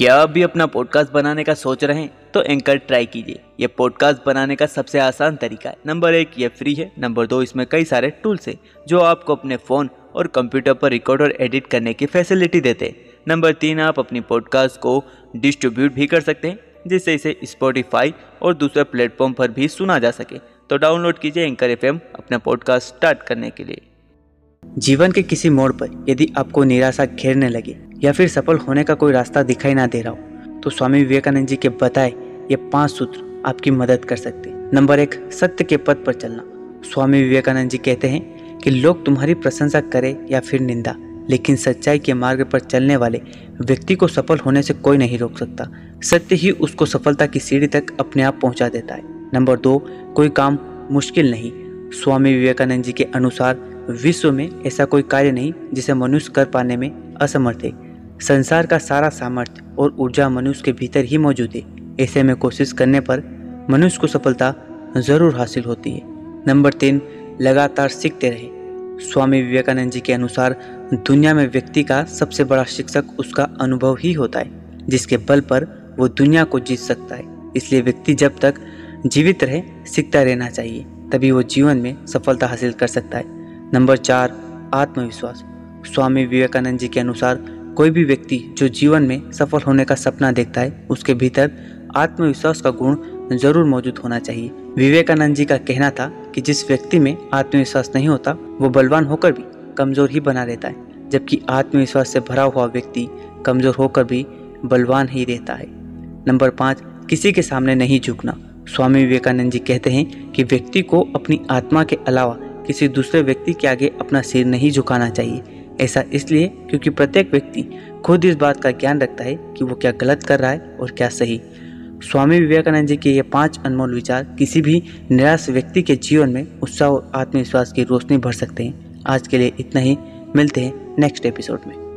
क्या आप भी अपना पॉडकास्ट बनाने का सोच रहे हैं तो एंकर ट्राई कीजिए। ये पॉडकास्ट बनाने का सबसे आसान तरीका है। नंबर एक, ये फ्री है। नंबर दो, इसमें कई सारे टूल्स हैं, जो आपको अपने फ़ोन और कंप्यूटर पर रिकॉर्ड और एडिट करने की फैसिलिटी देते हैं। नंबर तीन, आप अपनी पॉडकास्ट को डिस्ट्रीब्यूट भी कर सकते हैं, जिससे इसे स्पॉटिफाई और दूसरे प्लेटफॉर्म पर भी सुना जा सके। तो डाउनलोड कीजिए एंकर एफएम अपना पॉडकास्ट स्टार्ट करने के लिए। जीवन के किसी मोड़ पर यदि आपको निराशा घेरने लगे या फिर सफल होने का कोई रास्ता दिखाई ना दे रहा हो तो स्वामी विवेकानंद जी के बताए ये पाँच सूत्र आपकी मदद कर सकते नंबर एक, सत्य के पद पर चलना। स्वामी विवेकानंद जी कहते हैं कि लोग तुम्हारी प्रशंसा करें या फिर निंदा, लेकिन सच्चाई के मार्ग पर चलने वाले व्यक्ति को सफल होने से कोई नहीं रोक सकता। सत्य ही उसको सफलता की सीढ़ी तक अपने आप पहुँचा देता है। नंबर दो, कोई काम मुश्किल नहीं। स्वामी विवेकानंद जी के अनुसार विश्व में ऐसा कोई कार्य नहीं जिसे मनुष्य कर पाने में असमर्थ है। संसार का सारा सामर्थ्य और ऊर्जा मनुष्य के भीतर ही मौजूद है। ऐसे में कोशिश करने पर मनुष्य को सफलता ज़रूर हासिल होती है। नंबर तीन, लगातार सीखते रहे। स्वामी विवेकानंद जी के अनुसार दुनिया में व्यक्ति का सबसे बड़ा शिक्षक उसका अनुभव ही होता है, जिसके बल पर वो दुनिया को जीत सकता है। इसलिए व्यक्ति जब तक जीवित रहे, सीखता रहना चाहिए, तभी वो जीवन में सफलता हासिल कर सकता है। नंबर चार, आत्मविश्वास। स्वामी विवेकानंद जी के अनुसार, कोई भी व्यक्ति जो जीवन में सफल होने का सपना देखता है, उसके भीतर आत्मविश्वास का गुण ज़रूर मौजूद होना चाहिए। विवेकानंद जी का कहना था कि जिस व्यक्ति में आत्मविश्वास नहीं होता, वो बलवान होकर भी कमज़ोर ही बना रहता है, जबकि आत्मविश्वास से भरा हुआ व्यक्ति कमज़ोर होकर भी बलवान ही रहता है। नंबर पाँच, किसी के सामने नहीं झुकना। स्वामी विवेकानंद जी कहते हैं कि व्यक्ति को अपनी आत्मा के अलावा किसी दूसरे व्यक्ति के आगे अपना सिर नहीं झुकाना चाहिए। ऐसा इसलिए क्योंकि प्रत्येक व्यक्ति खुद इस बात का ज्ञान रखता है कि वो क्या गलत कर रहा है और क्या सही। स्वामी विवेकानंद जी के ये पाँच अनमोल विचार किसी भी निराश व्यक्ति के जीवन में उत्साह और आत्मविश्वास की रोशनी भर सकते हैं। आज के लिए इतना ही। मिलते हैं नेक्स्ट एपिसोड में।